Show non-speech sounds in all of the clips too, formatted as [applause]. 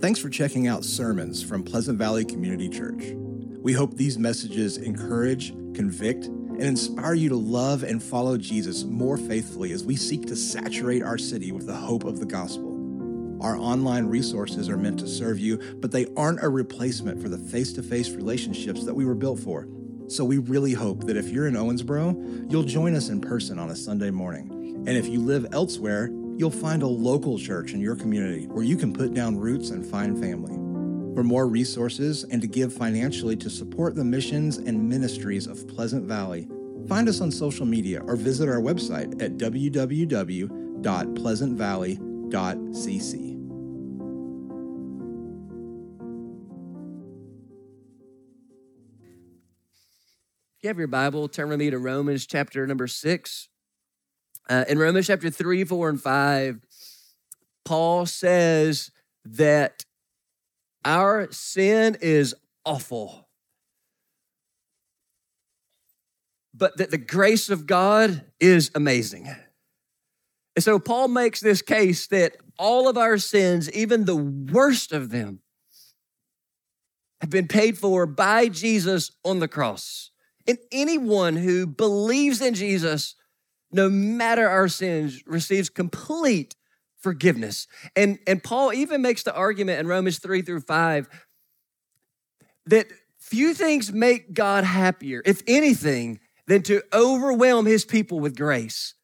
Thanks for checking out sermons from Pleasant Valley Community Church. We hope these messages encourage, convict, and inspire you to love and follow Jesus more faithfully as we seek to saturate our city with the hope of the gospel. Our online resources are meant to serve you, but they aren't a replacement for the face to face relationships that we were built for. So we really hope that if you're in Owensboro, you'll join us in person on a Sunday morning. And if you live elsewhere, you'll find a local church in your community where you can put down roots and find family. For more resources and to give financially to support the missions and ministries of Pleasant Valley, find us on social media or visit our website at www.pleasantvalley.cc. If you have your Bible, turn with me to Romans chapter number six. Uh, in Romans chapter three, four, and five, Paul says that our sin is awful, but that the grace of God is amazing. And so Paul makes this case that all of our sins, even the worst of them, have been paid for by Jesus on the cross. And anyone who believes in Jesus, no matter our sins, receives complete forgiveness. And, and Paul even makes the argument in Romans 3 through 5 that few things make God happier, if anything, than to overwhelm his people with grace.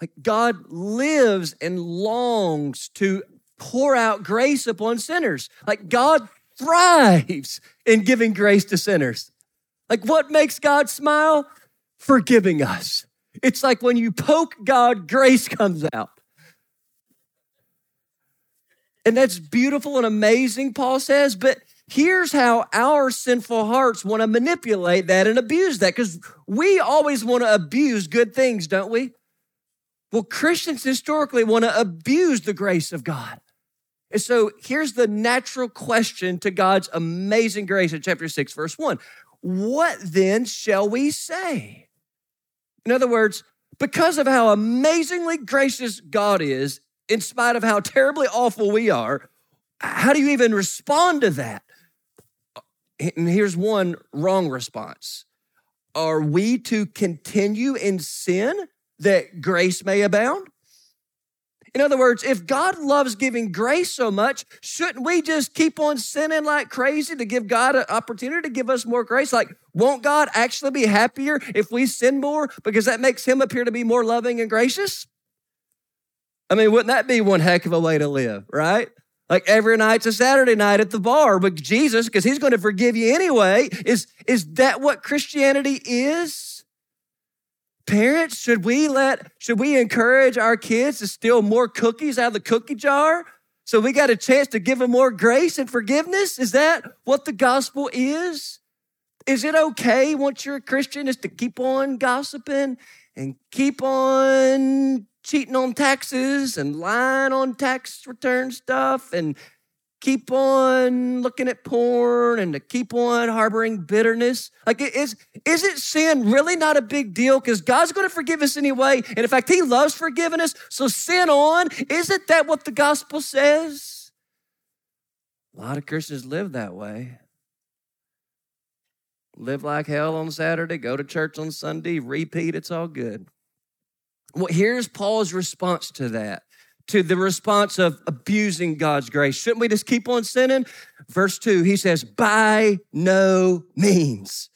Like God lives and longs to pour out grace upon sinners. Like God thrives in giving grace to sinners. Like, what makes God smile? Forgiving us. It's like when you poke God, grace comes out. And that's beautiful and amazing, Paul says. But here's how our sinful hearts want to manipulate that and abuse that because we always want to abuse good things, don't we? Well, Christians historically want to abuse the grace of God. And so here's the natural question to God's amazing grace in chapter 6, verse 1 what then shall we say? In other words, because of how amazingly gracious God is, in spite of how terribly awful we are, how do you even respond to that? And here's one wrong response Are we to continue in sin that grace may abound? In other words, if God loves giving grace so much, shouldn't we just keep on sinning like crazy to give God an opportunity to give us more grace? Like, won't God actually be happier if we sin more because that makes him appear to be more loving and gracious? I mean, wouldn't that be one heck of a way to live, right? Like every night's a Saturday night at the bar with Jesus because he's going to forgive you anyway. Is, is that what Christianity is? Parents, should we let, should we encourage our kids to steal more cookies out of the cookie jar? So we got a chance to give them more grace and forgiveness? Is that what the gospel is? Is it okay once you're a Christian is to keep on gossiping and keep on cheating on taxes and lying on tax return stuff and keep on looking at porn and to keep on harboring bitterness? Like, is, is it sin really not a big deal? Because God's going to forgive us anyway. And in fact, He loves forgiving us. So sin on. Isn't that what the gospel says? A lot of Christians live that way. Live like hell on Saturday, go to church on Sunday, repeat, it's all good. Well, here's Paul's response to that to the response of abusing God's grace. Shouldn't we just keep on sinning? Verse 2, he says, by no means.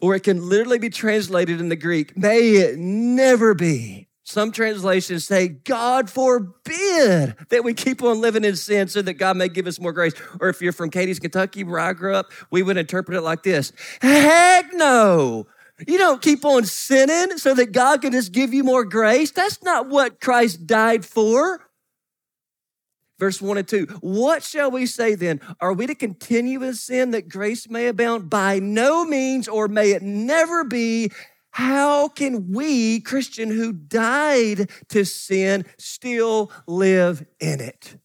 Or it can literally be translated in the Greek, may it never be. Some translations say, God forbid that we keep on living in sin so that God may give us more grace. Or if you're from Cadiz, Kentucky, where I grew up, we would interpret it like this Heck no. You don't keep on sinning so that God can just give you more grace. That's not what Christ died for. Verse 1 and 2. What shall we say then? Are we to continue in sin that grace may abound? By no means, or may it never be. How can we, Christian who died to sin, still live in it?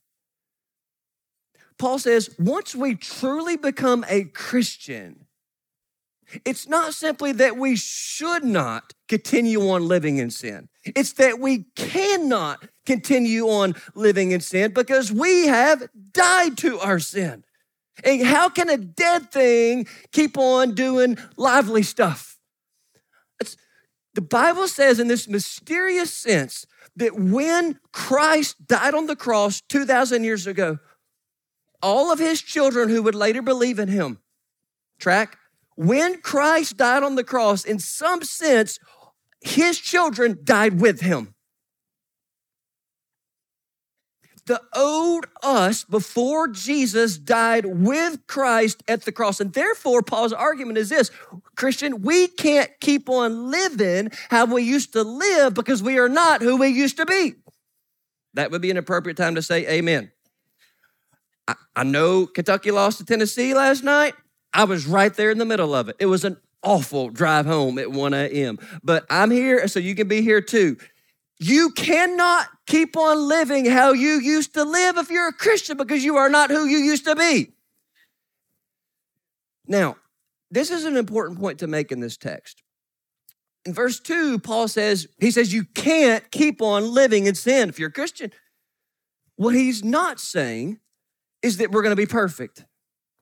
Paul says, once we truly become a Christian, It's not simply that we should not continue on living in sin. It's that we cannot continue on living in sin because we have died to our sin. And how can a dead thing keep on doing lively stuff? It's, the Bible says, in this mysterious sense, that when Christ died on the cross 2,000 years ago, all of his children who would later believe in him, track, when Christ died on the cross, in some sense, his children died with him. The old us before Jesus died with Christ at the cross. And therefore, Paul's argument is this Christian, we can't keep on living how we used to live because we are not who we used to be. That would be an appropriate time to say amen. I, I know Kentucky lost to Tennessee last night. I was right there in the middle of it. It was an awful drive home at 1 a.m. But I'm here so you can be here too. You cannot keep on living how you used to live if you're a Christian because you are not who you used to be. Now, this is an important point to make in this text. In verse 2, Paul says, he says, you can't keep on living in sin if you're a Christian. What he's not saying is that we're going to be perfect.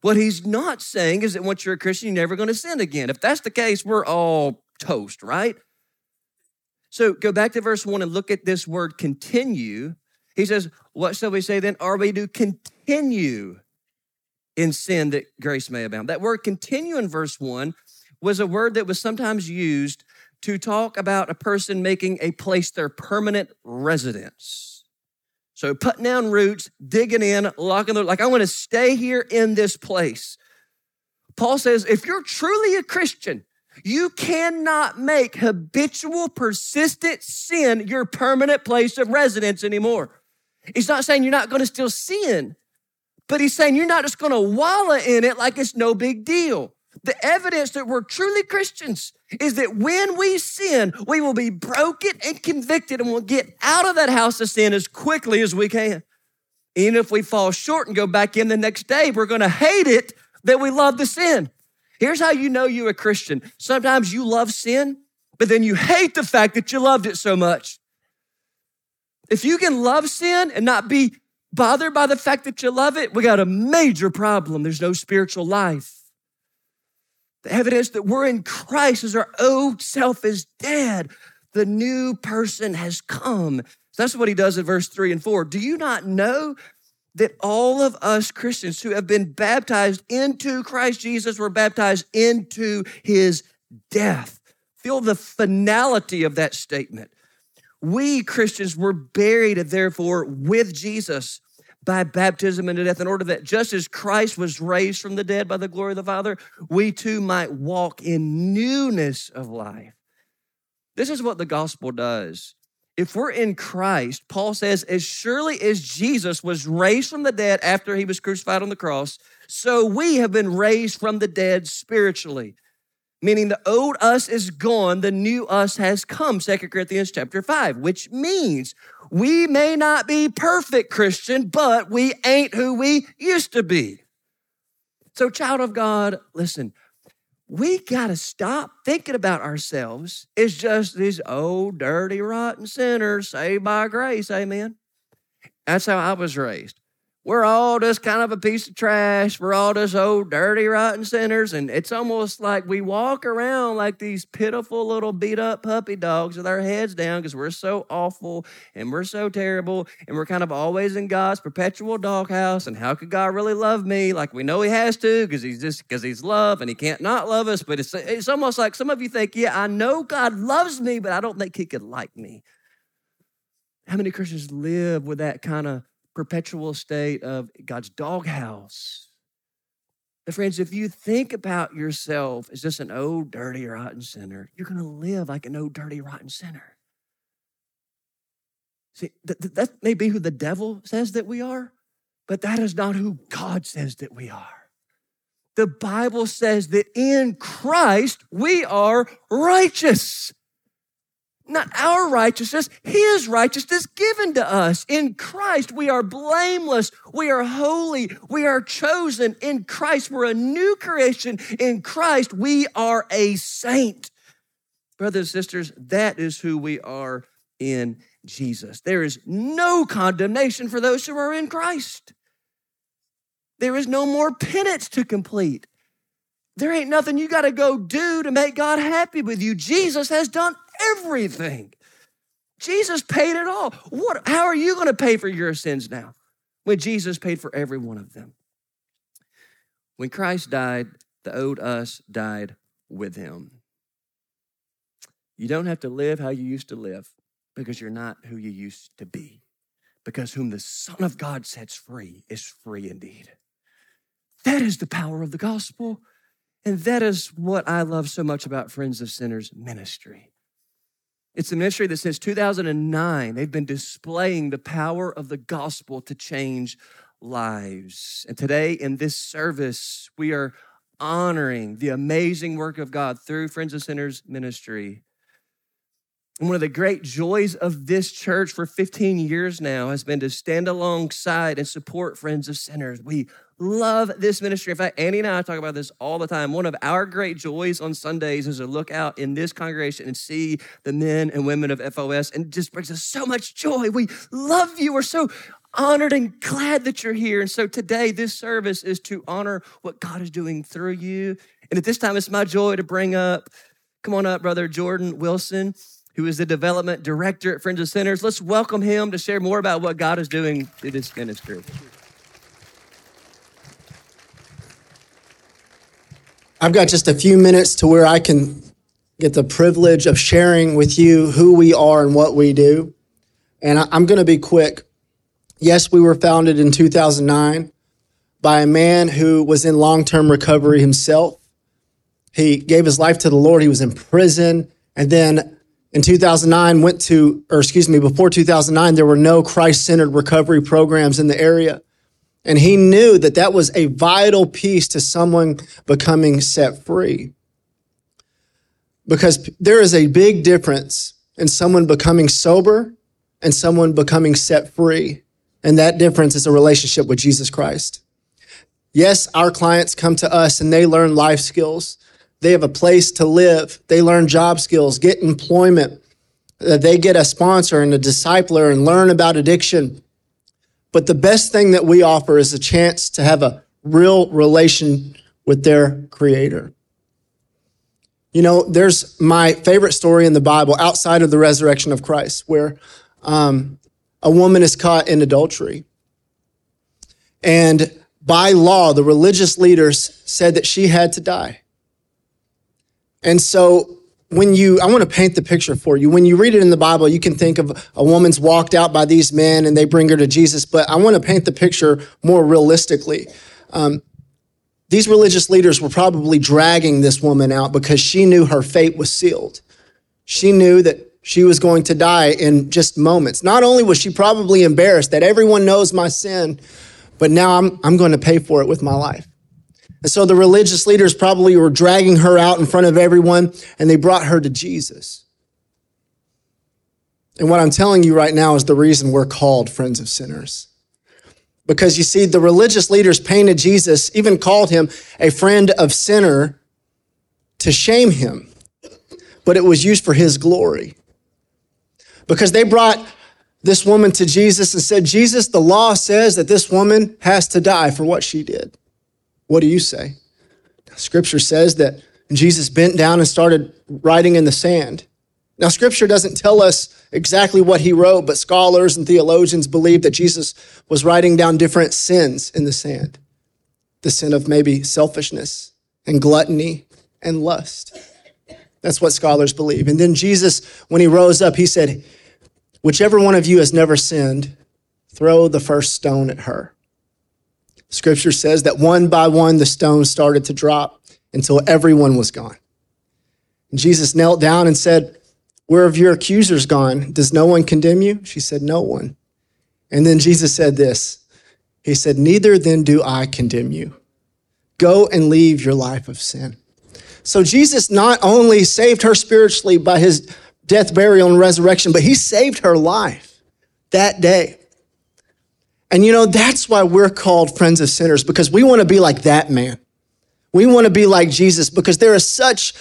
What he's not saying is that once you're a Christian, you're never going to sin again. If that's the case, we're all toast, right? So go back to verse one and look at this word continue. He says, What shall we say then? Are we to continue in sin that grace may abound? That word continue in verse one was a word that was sometimes used to talk about a person making a place their permanent residence. So putting down roots, digging in, locking the like, I want to stay here in this place. Paul says, if you're truly a Christian, you cannot make habitual, persistent sin your permanent place of residence anymore. He's not saying you're not going to still sin, but he's saying you're not just going to wallow in it like it's no big deal. The evidence that we're truly Christians is that when we sin, we will be broken and convicted and we'll get out of that house of sin as quickly as we can. Even if we fall short and go back in the next day, we're going to hate it that we love the sin. Here's how you know you're a Christian. Sometimes you love sin, but then you hate the fact that you loved it so much. If you can love sin and not be bothered by the fact that you love it, we got a major problem. There's no spiritual life. The evidence that we're in Christ is our old self is dead. The new person has come. So that's what he does in verse three and four. Do you not know that all of us Christians who have been baptized into Christ Jesus were baptized into his death? Feel the finality of that statement. We Christians were buried, therefore, with Jesus by baptism into death, in order that just as Christ was raised from the dead by the glory of the Father, we too might walk in newness of life. This is what the gospel does. If we're in Christ, Paul says, as surely as Jesus was raised from the dead after he was crucified on the cross, so we have been raised from the dead spiritually meaning the old us is gone the new us has come 2 corinthians chapter 5 which means we may not be perfect christian but we ain't who we used to be. So child of god listen we got to stop thinking about ourselves. As just these old dirty rotten sinners saved by grace amen. That's how i was raised we're all just kind of a piece of trash. We're all just old, dirty, rotten sinners. And it's almost like we walk around like these pitiful little beat up puppy dogs with our heads down because we're so awful and we're so terrible. And we're kind of always in God's perpetual doghouse. And how could God really love me? Like we know He has to because He's just because He's love and He can't not love us. But it's, it's almost like some of you think, yeah, I know God loves me, but I don't think He could like me. How many Christians live with that kind of perpetual state of God's doghouse. And friends, if you think about yourself as just an old, dirty, rotten sinner, you're going to live like an old, dirty, rotten sinner. See, th- th- that may be who the devil says that we are, but that is not who God says that we are. The Bible says that in Christ we are righteous. Not our righteousness, his righteousness given to us. In Christ, we are blameless. We are holy. We are chosen. In Christ, we're a new creation. In Christ, we are a saint. Brothers and sisters, that is who we are in Jesus. There is no condemnation for those who are in Christ. There is no more penance to complete. There ain't nothing you got to go do to make God happy with you. Jesus has done everything. Jesus paid it all. What, how are you going to pay for your sins now when Jesus paid for every one of them? When Christ died, the old us died with him. You don't have to live how you used to live because you're not who you used to be. Because whom the Son of God sets free is free indeed. That is the power of the gospel. And that is what I love so much about Friends of Sinners ministry. It's a ministry that since 2009, they've been displaying the power of the gospel to change lives. And today, in this service, we are honoring the amazing work of God through Friends of Sinners ministry. And one of the great joys of this church for 15 years now has been to stand alongside and support Friends of Sinners. We love this ministry. In fact, Andy and I talk about this all the time. One of our great joys on Sundays is to look out in this congregation and see the men and women of FOS, and just brings us so much joy. We love you. We're so honored and glad that you're here. And so today, this service is to honor what God is doing through you. And at this time, it's my joy to bring up, come on up, Brother Jordan Wilson who is the development director at Friends of Sinners. Let's welcome him to share more about what God is doing through this ministry. I've got just a few minutes to where I can get the privilege of sharing with you who we are and what we do. And I'm going to be quick. Yes, we were founded in 2009 by a man who was in long term recovery himself. He gave his life to the Lord. He was in prison. And then in 2009 went to, or excuse me, before 2009, there were no Christ centered recovery programs in the area. And he knew that that was a vital piece to someone becoming set free. Because there is a big difference in someone becoming sober and someone becoming set free. And that difference is a relationship with Jesus Christ. Yes, our clients come to us and they learn life skills. They have a place to live. They learn job skills, get employment. Uh, they get a sponsor and a discipler and learn about addiction. But the best thing that we offer is a chance to have a real relation with their creator. You know, there's my favorite story in the Bible outside of the resurrection of Christ where um, a woman is caught in adultery. And by law, the religious leaders said that she had to die. And so when you, I want to paint the picture for you. When you read it in the Bible, you can think of a woman's walked out by these men and they bring her to Jesus. But I want to paint the picture more realistically. Um, these religious leaders were probably dragging this woman out because she knew her fate was sealed. She knew that she was going to die in just moments. Not only was she probably embarrassed that everyone knows my sin, but now I'm, I'm going to pay for it with my life. And so the religious leaders probably were dragging her out in front of everyone and they brought her to Jesus. And what I'm telling you right now is the reason we're called friends of sinners. Because you see, the religious leaders painted Jesus, even called him a friend of sinner to shame him, but it was used for his glory. Because they brought this woman to Jesus and said, Jesus, the law says that this woman has to die for what she did. What do you say? Scripture says that Jesus bent down and started writing in the sand. Now, Scripture doesn't tell us exactly what he wrote, but scholars and theologians believe that Jesus was writing down different sins in the sand the sin of maybe selfishness and gluttony and lust. That's what scholars believe. And then Jesus, when he rose up, he said, Whichever one of you has never sinned, throw the first stone at her. Scripture says that one by one the stones started to drop until everyone was gone. And Jesus knelt down and said, Where have your accusers gone? Does no one condemn you? She said, No one. And then Jesus said this He said, Neither then do I condemn you. Go and leave your life of sin. So Jesus not only saved her spiritually by his death, burial, and resurrection, but he saved her life that day. And you know, that's why we're called friends of sinners, because we want to be like that man. We want to be like Jesus because there is such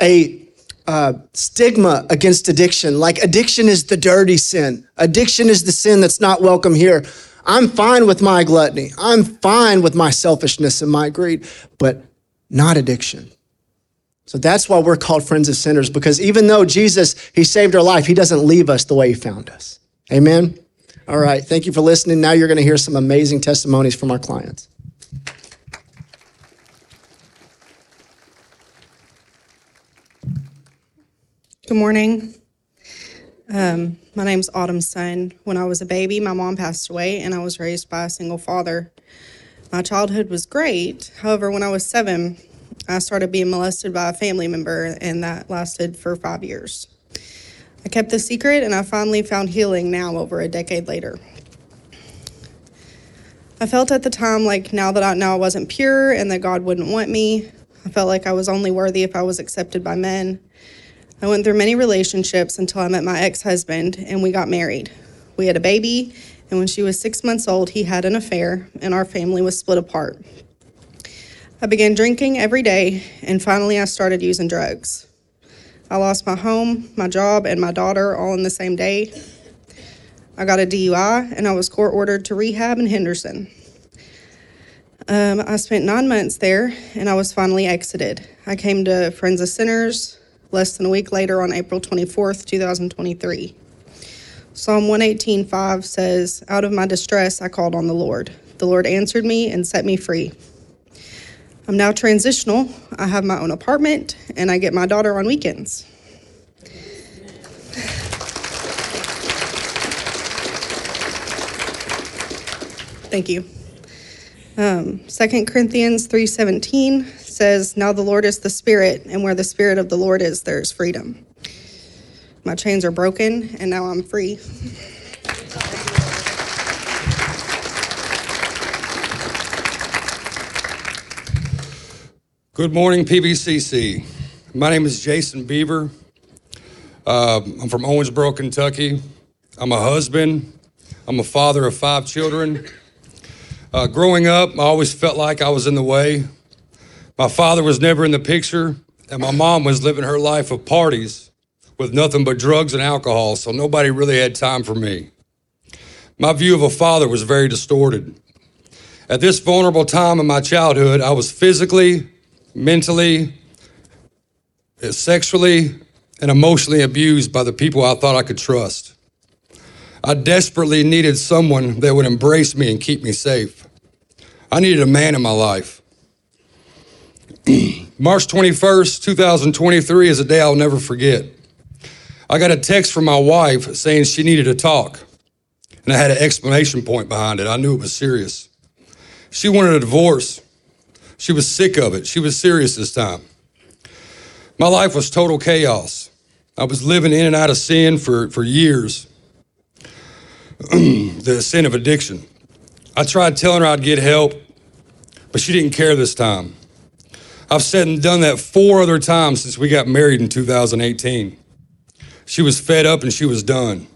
a uh, stigma against addiction. Like addiction is the dirty sin. Addiction is the sin that's not welcome here. I'm fine with my gluttony. I'm fine with my selfishness and my greed, but not addiction. So that's why we're called friends of sinners because even though Jesus, he saved our life, he doesn't leave us the way he found us. Amen. All right. Thank you for listening. Now you're going to hear some amazing testimonies from our clients. Good morning. Um, my name's Autumn Sun. When I was a baby, my mom passed away, and I was raised by a single father. My childhood was great. However, when I was seven, I started being molested by a family member, and that lasted for five years. I kept the secret, and I finally found healing now, over a decade later. I felt at the time like now that I know I wasn't pure and that God wouldn't want me. I felt like I was only worthy if I was accepted by men. I went through many relationships until I met my ex husband and we got married. We had a baby, and when she was six months old, he had an affair, and our family was split apart. I began drinking every day, and finally, I started using drugs. I lost my home, my job, and my daughter all in the same day. I got a DUI, and I was court ordered to rehab in Henderson. Um, I spent nine months there, and I was finally exited. I came to Friends of Sinners, less than a week later on April 24th, 2023. Psalm 118:5 says, "Out of my distress I called on the Lord. The Lord answered me and set me free." I'm now transitional. I have my own apartment and I get my daughter on weekends. Thank you. Um, 2 Corinthians 3:17 says, Now the Lord is the Spirit, and where the Spirit of the Lord is, there is freedom. My chains are broken, and now I'm free. Good morning, PVCC. My name is Jason Beaver. Uh, I'm from Owensboro, Kentucky. I'm a husband. I'm a father of five children. Uh, growing up, I always felt like I was in the way. My father was never in the picture, and my mom was living her life of parties with nothing but drugs and alcohol, so nobody really had time for me. My view of a father was very distorted. At this vulnerable time in my childhood, I was physically, mentally, uh, sexually, and emotionally abused by the people I thought I could trust. I desperately needed someone that would embrace me and keep me safe. I needed a man in my life. [clears throat] March 21st, 2023 is a day I'll never forget. I got a text from my wife saying she needed to talk, and I had an explanation point behind it. I knew it was serious. She wanted a divorce. She was sick of it. She was serious this time. My life was total chaos. I was living in and out of sin for, for years. [clears throat] the sin of addiction. I tried telling her I'd get help, but she didn't care this time. I've said and done that four other times since we got married in 2018. She was fed up and she was done.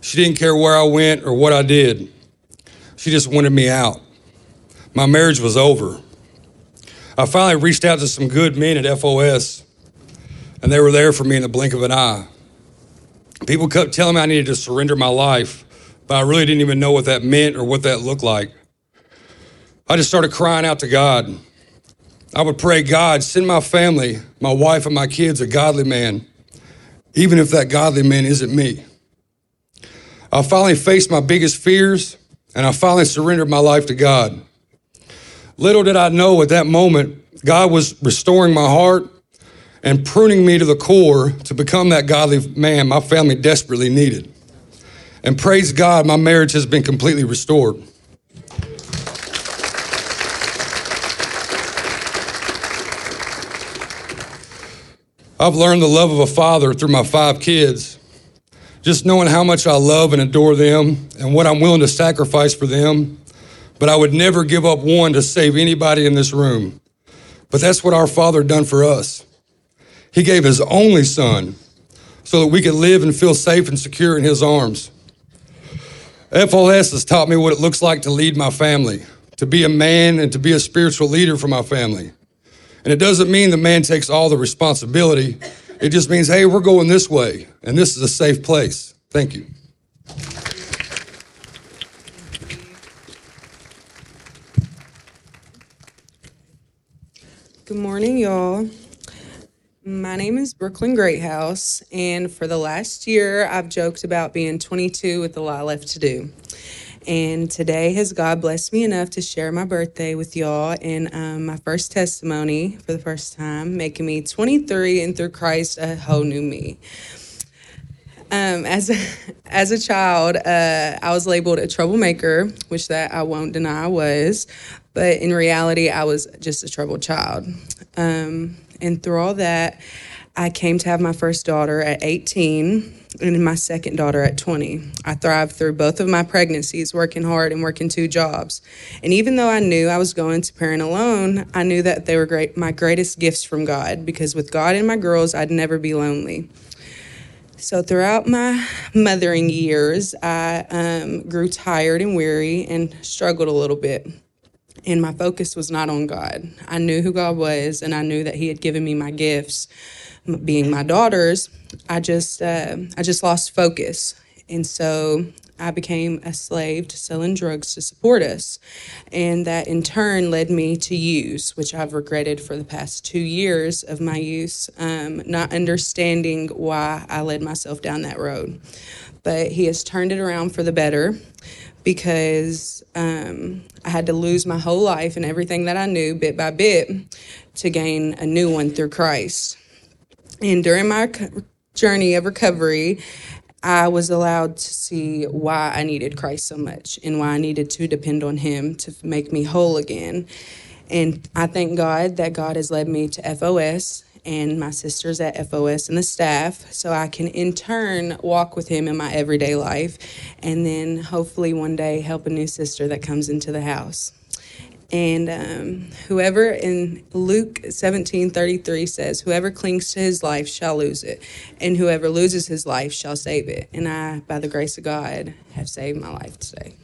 She didn't care where I went or what I did. She just wanted me out. My marriage was over. I finally reached out to some good men at FOS, and they were there for me in the blink of an eye. People kept telling me I needed to surrender my life, but I really didn't even know what that meant or what that looked like. I just started crying out to God. I would pray, God, send my family, my wife, and my kids a godly man, even if that godly man isn't me. I finally faced my biggest fears and I finally surrendered my life to God. Little did I know at that moment, God was restoring my heart and pruning me to the core to become that godly man my family desperately needed. And praise God, my marriage has been completely restored. I've learned the love of a father through my five kids. Just knowing how much I love and adore them and what I'm willing to sacrifice for them. But I would never give up one to save anybody in this room. But that's what our Father done for us. He gave His only Son so that we could live and feel safe and secure in His arms. FOS has taught me what it looks like to lead my family, to be a man and to be a spiritual leader for my family. And it doesn't mean the man takes all the responsibility. It just means, hey, we're going this way, and this is a safe place. Thank you. Good morning, y'all. My name is Brooklyn Greathouse, and for the last year, I've joked about being 22 with a lot left to do. And today has God blessed me enough to share my birthday with y'all and um, my first testimony for the first time, making me 23 and through Christ a whole new me. Um, as a, as a child, uh, I was labeled a troublemaker, which that I won't deny I was, but in reality, I was just a troubled child. Um, and through all that, I came to have my first daughter at 18 and my second daughter at 20. I thrived through both of my pregnancies, working hard and working two jobs. And even though I knew I was going to parent alone, I knew that they were great, my greatest gifts from God because with God and my girls, I'd never be lonely. So, throughout my mothering years, I um, grew tired and weary and struggled a little bit. And my focus was not on God. I knew who God was, and I knew that He had given me my gifts, being my daughters. I just, uh, I just lost focus, and so I became a slave to selling drugs to support us. And that in turn led me to use, which I've regretted for the past two years of my use, um, not understanding why I led myself down that road. But he has turned it around for the better because um, I had to lose my whole life and everything that I knew bit by bit to gain a new one through Christ. And during my journey of recovery, I was allowed to see why I needed Christ so much and why I needed to depend on Him to make me whole again. And I thank God that God has led me to FOS and my sisters at FOS and the staff so I can in turn walk with Him in my everyday life and then hopefully one day help a new sister that comes into the house. And um, whoever in Luke 17 33 says, Whoever clings to his life shall lose it, and whoever loses his life shall save it. And I, by the grace of God, have saved my life today.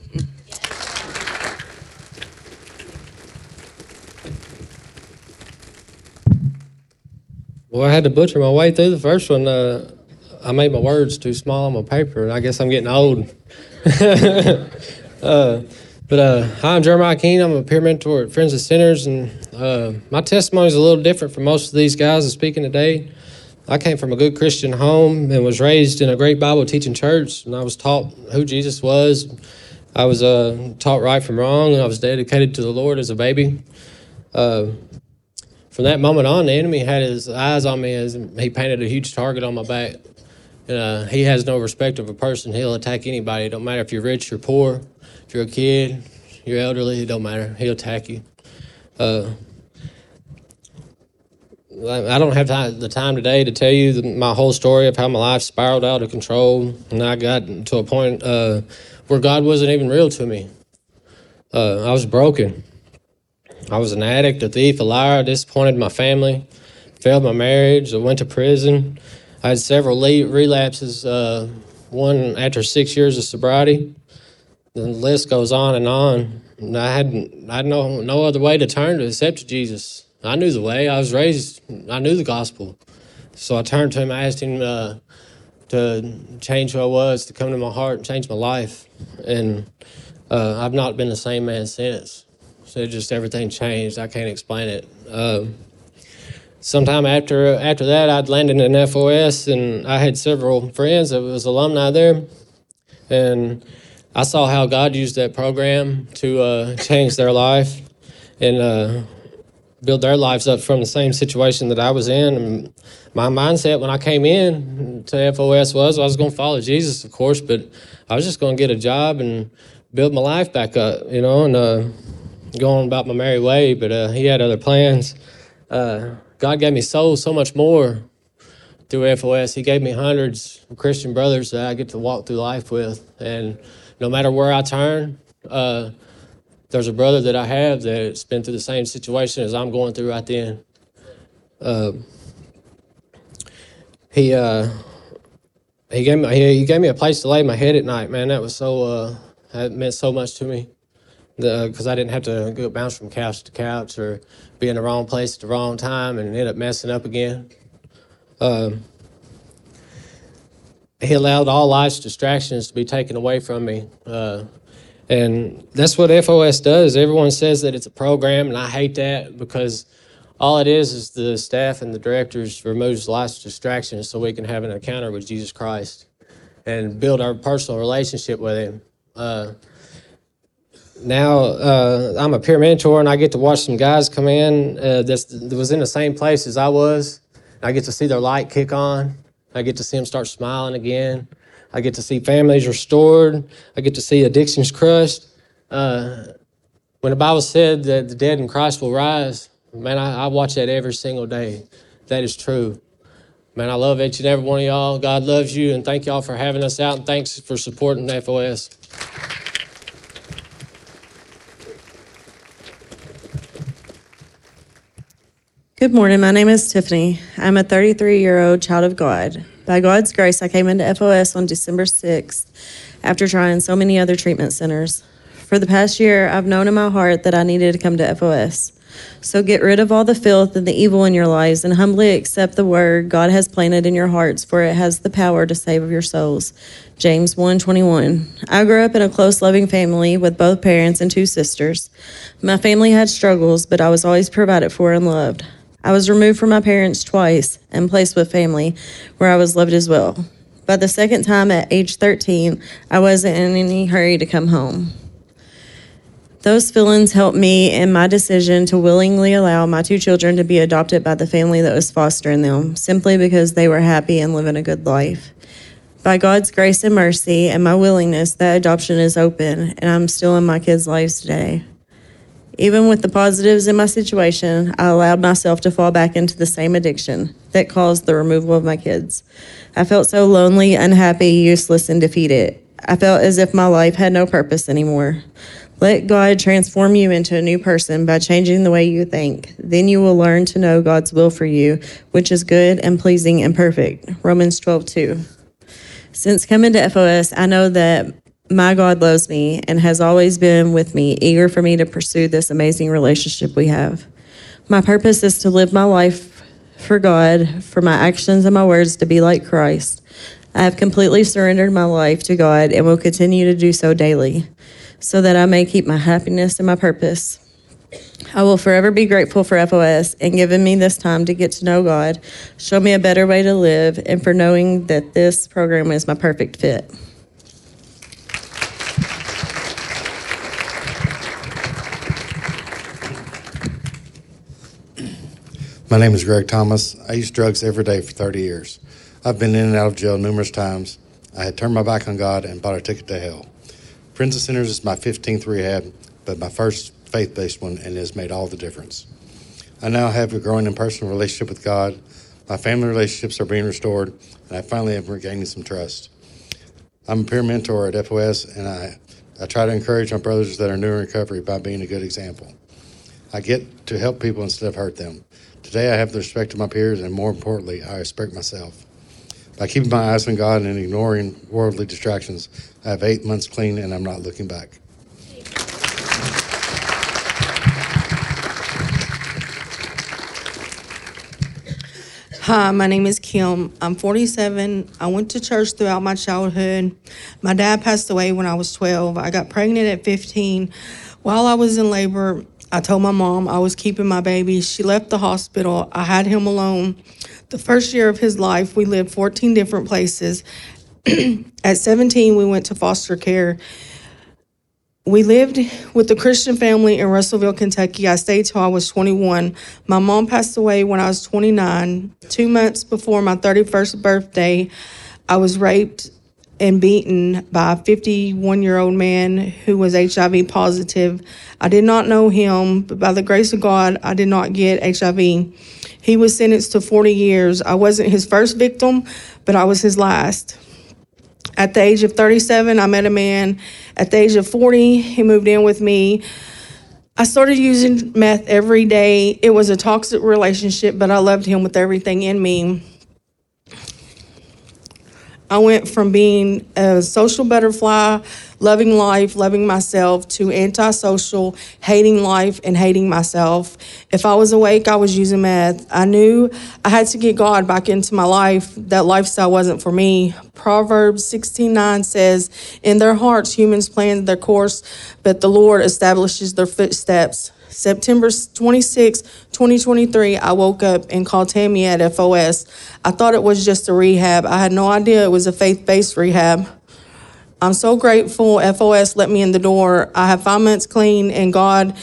Well, I had to butcher my way through the first one. Uh, I made my words too small on my paper, and I guess I'm getting old. [laughs] uh, but uh, hi, I'm Jeremiah Keene. I'm a peer mentor at Friends of Sinners, and uh, my testimony is a little different from most of these guys that speaking today. I came from a good Christian home and was raised in a great Bible teaching church, and I was taught who Jesus was. I was uh, taught right from wrong, and I was dedicated to the Lord as a baby. Uh, from that moment on, the enemy had his eyes on me as he painted a huge target on my back. And, uh, he has no respect of a person. He'll attack anybody. It don't matter if you're rich or poor if you're a kid, you're elderly, it don't matter. He'll attack you. Uh, I don't have time, the time today to tell you the, my whole story of how my life spiraled out of control, and I got to a point uh, where God wasn't even real to me. Uh, I was broken. I was an addict, a thief, a liar. disappointed my family, failed my marriage. I went to prison. I had several relapses. Uh, one after six years of sobriety the list goes on and on. I had I had no no other way to turn to except Jesus. I knew the way. I was raised. I knew the gospel, so I turned to him. I asked him uh, to change who I was, to come to my heart and change my life. And uh, I've not been the same man since. So just everything changed. I can't explain it. Uh, sometime after after that, I'd landed in FOS, and I had several friends that was alumni there, and I saw how God used that program to uh, change their life and uh, build their lives up from the same situation that I was in. And my mindset when I came in to FOS was I was going to follow Jesus, of course, but I was just going to get a job and build my life back up, you know, and uh, go on about my merry way. But uh, He had other plans. Uh, God gave me so so much more through FOS. He gave me hundreds of Christian brothers that I get to walk through life with, and no matter where I turn, uh, there's a brother that I have that's been through the same situation as I'm going through right then. Uh, he, uh, he gave me he, he gave me a place to lay my head at night, man. That was so uh, that meant so much to me, because I didn't have to go bounce from couch to couch or be in the wrong place at the wrong time and end up messing up again. Um, he allowed all life's distractions to be taken away from me. Uh, and that's what FOS does. Everyone says that it's a program, and I hate that because all it is is the staff and the directors removes life's distractions so we can have an encounter with Jesus Christ and build our personal relationship with Him. Uh, now uh, I'm a peer mentor, and I get to watch some guys come in uh, that was in the same place as I was. I get to see their light kick on. I get to see them start smiling again. I get to see families restored. I get to see addictions crushed. Uh, when the Bible said that the dead in Christ will rise, man, I, I watch that every single day. That is true. Man, I love each and every one of y'all. God loves you, and thank y'all for having us out, and thanks for supporting FOS. Good morning. My name is Tiffany. I'm a 33 year old child of God. By God's grace, I came into FOS on December 6th after trying so many other treatment centers. For the past year, I've known in my heart that I needed to come to FOS. So get rid of all the filth and the evil in your lives and humbly accept the word God has planted in your hearts, for it has the power to save your souls. James 1:21. I grew up in a close loving family with both parents and two sisters. My family had struggles, but I was always provided for and loved. I was removed from my parents twice and placed with family where I was loved as well. By the second time at age 13, I wasn't in any hurry to come home. Those feelings helped me in my decision to willingly allow my two children to be adopted by the family that was fostering them, simply because they were happy and living a good life. By God's grace and mercy and my willingness, that adoption is open, and I'm still in my kids' lives today. Even with the positives in my situation, I allowed myself to fall back into the same addiction that caused the removal of my kids. I felt so lonely, unhappy, useless, and defeated. I felt as if my life had no purpose anymore. Let God transform you into a new person by changing the way you think. Then you will learn to know God's will for you, which is good and pleasing and perfect. Romans 12, 2. Since coming to FOS, I know that my God loves me and has always been with me, eager for me to pursue this amazing relationship we have. My purpose is to live my life for God, for my actions and my words to be like Christ. I have completely surrendered my life to God and will continue to do so daily so that I may keep my happiness and my purpose. I will forever be grateful for FOS and giving me this time to get to know God, show me a better way to live, and for knowing that this program is my perfect fit. My name is Greg Thomas. I used drugs every day for 30 years. I've been in and out of jail numerous times. I had turned my back on God and bought a ticket to hell. Friends of Sinners is my 15th rehab, but my first faith based one, and it has made all the difference. I now have a growing and personal relationship with God. My family relationships are being restored, and I finally am regaining some trust. I'm a peer mentor at FOS, and I, I try to encourage my brothers that are new in recovery by being a good example. I get to help people instead of hurt them. Today, I have the respect of my peers, and more importantly, I respect myself. By keeping my eyes on God and ignoring worldly distractions, I have eight months clean, and I'm not looking back. Hi, my name is Kim. I'm 47. I went to church throughout my childhood. My dad passed away when I was 12. I got pregnant at 15. While I was in labor, I told my mom I was keeping my baby. She left the hospital. I had him alone. The first year of his life, we lived 14 different places. [clears throat] At 17, we went to foster care. We lived with a Christian family in Russellville, Kentucky. I stayed till I was 21. My mom passed away when I was 29. Two months before my 31st birthday, I was raped and beaten by a 51 year old man who was HIV positive. I did not know him, but by the grace of God, I did not get HIV. He was sentenced to 40 years. I wasn't his first victim, but I was his last. At the age of 37, I met a man. At the age of 40, he moved in with me. I started using meth every day. It was a toxic relationship, but I loved him with everything in me. I went from being a social butterfly, loving life, loving myself, to antisocial, hating life, and hating myself. If I was awake, I was using meth. I knew I had to get God back into my life. That lifestyle wasn't for me. Proverbs 16:9 says, "In their hearts humans plan their course, but the Lord establishes their footsteps." September 26, 2023, I woke up and called Tammy at FOS. I thought it was just a rehab. I had no idea it was a faith based rehab. I'm so grateful FOS let me in the door. I have five months clean, and God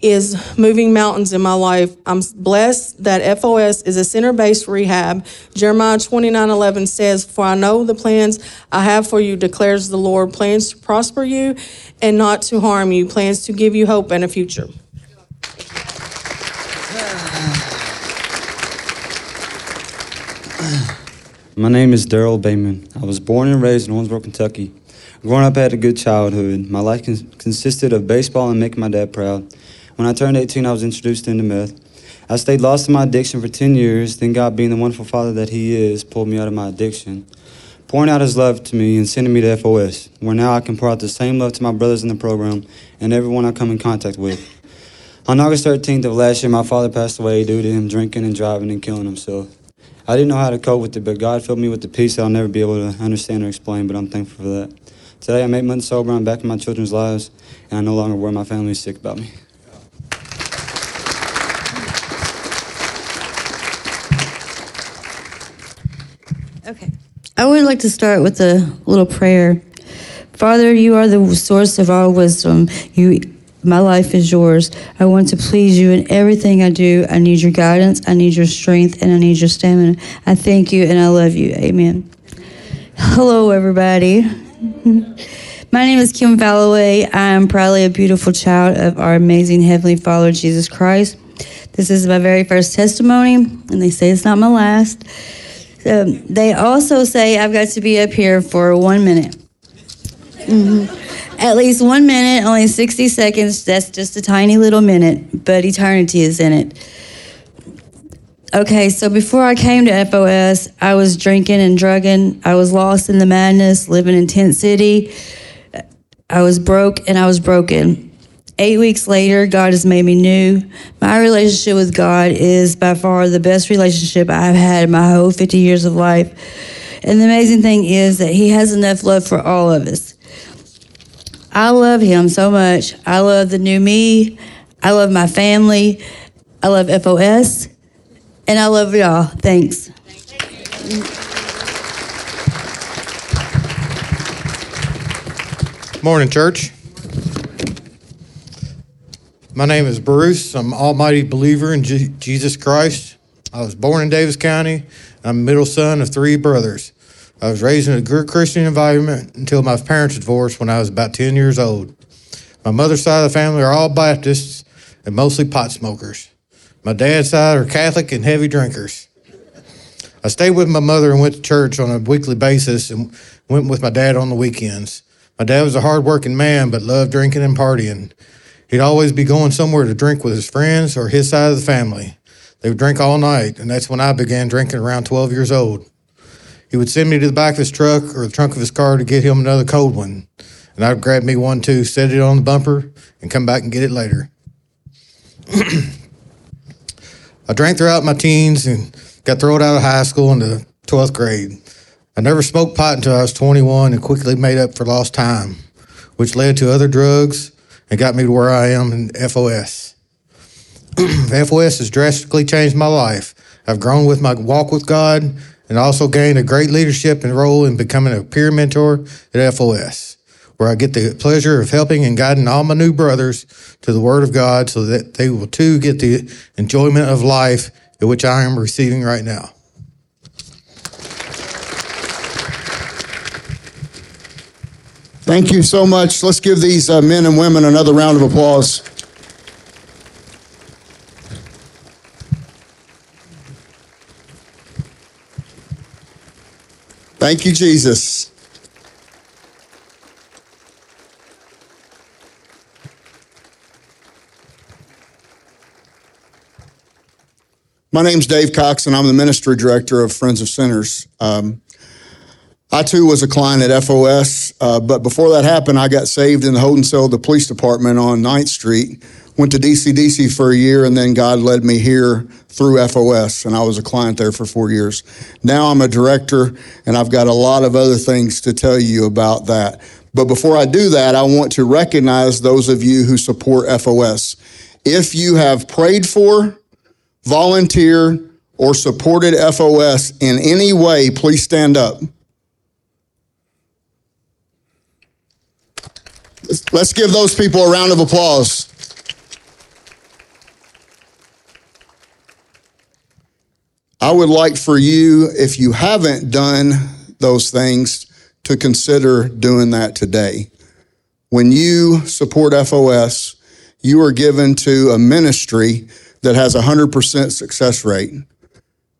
is moving mountains in my life. I'm blessed that FOS is a center based rehab. Jeremiah 29 11 says, For I know the plans I have for you, declares the Lord plans to prosper you and not to harm you, plans to give you hope and a future. My name is Daryl Bayman. I was born and raised in Owensboro, Kentucky. Growing up, I had a good childhood. My life cons- consisted of baseball and making my dad proud. When I turned 18, I was introduced into meth. I stayed lost in my addiction for 10 years, then God, being the wonderful father that He is, pulled me out of my addiction, pouring out His love to me and sending me to FOS, where now I can pour out the same love to my brothers in the program and everyone I come in contact with. On August 13th of last year, my father passed away due to him drinking and driving and killing himself. I didn't know how to cope with it, but God filled me with the peace that I'll never be able to understand or explain, but I'm thankful for that. Today, I'm eight months sober, I'm back in my children's lives, and I no longer worry my family is sick about me. Okay. I would like to start with a little prayer. Father, you are the source of all wisdom. You my life is yours. I want to please you in everything I do. I need your guidance, I need your strength, and I need your stamina. I thank you and I love you. Amen. Hello, everybody. [laughs] My name is Kim Falloway. I am proudly a beautiful child of our amazing Heavenly Father, Jesus Christ. This is my very first testimony, and they say it's not my last. Um, they also say I've got to be up here for one minute. Mm-hmm. At least one minute, only 60 seconds. That's just a tiny little minute, but eternity is in it. Okay, so before I came to FOS, I was drinking and drugging. I was lost in the madness, living in Tent City. I was broke and I was broken. Eight weeks later, God has made me new. My relationship with God is by far the best relationship I've had in my whole 50 years of life. And the amazing thing is that He has enough love for all of us. I love Him so much. I love the new me. I love my family. I love FOS. And I love y'all. Thanks. Morning, church. My name is Bruce. I'm an almighty believer in Je- Jesus Christ. I was born in Daviess County. I'm middle son of three brothers. I was raised in a good Christian environment until my parents divorced when I was about 10 years old. My mother's side of the family are all Baptists and mostly pot smokers. My dad's side are Catholic and heavy drinkers. I stayed with my mother and went to church on a weekly basis and went with my dad on the weekends. My dad was a hardworking man, but loved drinking and partying. He'd always be going somewhere to drink with his friends or his side of the family. They would drink all night, and that's when I began drinking around 12 years old. He would send me to the back of his truck or the trunk of his car to get him another cold one. And I'd grab me one too, set it on the bumper, and come back and get it later. [clears throat] I drank throughout my teens and got thrown out of high school into 12th grade. I never smoked pot until I was 21 and quickly made up for lost time, which led to other drugs and got me to where I am in FOS. [clears throat] FOS has drastically changed my life. I've grown with my walk with God and also gained a great leadership and role in becoming a peer mentor at FOS, where I get the pleasure of helping and guiding all my new brothers to the Word of God so that they will too get the enjoyment of life in which I am receiving right now. Thank you so much. Let's give these uh, men and women another round of applause. Thank you, Jesus. My name's Dave Cox, and I'm the ministry director of Friends of Sinners. Um, I too was a client at FOS, uh, but before that happened, I got saved in the holding cell of the police department on 9th Street. Went to DCDC for a year, and then God led me here through FOS, and I was a client there for four years. Now I'm a director, and I've got a lot of other things to tell you about that. But before I do that, I want to recognize those of you who support FOS. If you have prayed for, volunteered, or supported FOS in any way, please stand up. Let's give those people a round of applause. I would like for you, if you haven't done those things, to consider doing that today. When you support FOS, you are given to a ministry that has a 100% success rate.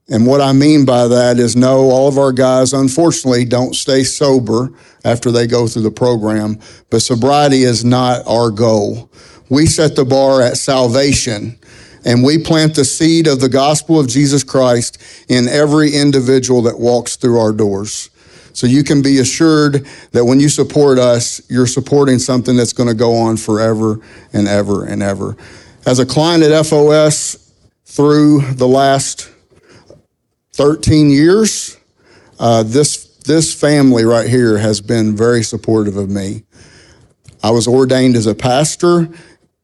And what I mean by that is no, all of our guys, unfortunately, don't stay sober after they go through the program, but sobriety is not our goal. We set the bar at salvation and we plant the seed of the gospel of Jesus Christ in every individual that walks through our doors. So you can be assured that when you support us, you're supporting something that's going to go on forever and ever and ever. As a client at FOS through the last 13 years, uh, this this family right here has been very supportive of me. I was ordained as a pastor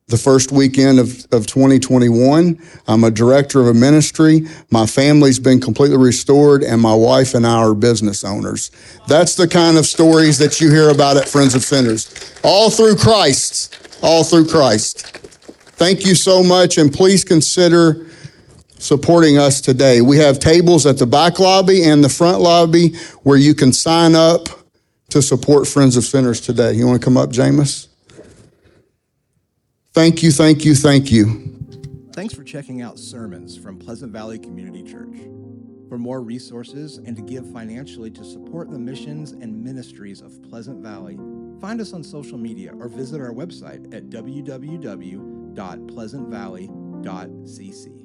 the first weekend of, of 2021. I'm a director of a ministry. My family's been completely restored, and my wife and I are business owners. That's the kind of stories that you hear about at Friends of Sinners. All through Christ. All through Christ. Thank you so much, and please consider supporting us today. We have tables at the back lobby and the front lobby where you can sign up to support Friends of Sinners today. You want to come up, Jameis? Thank you, thank you, thank you. Thanks for checking out sermons from Pleasant Valley Community Church. For more resources and to give financially to support the missions and ministries of Pleasant Valley, find us on social media or visit our website at www.pleasantvalley.cc.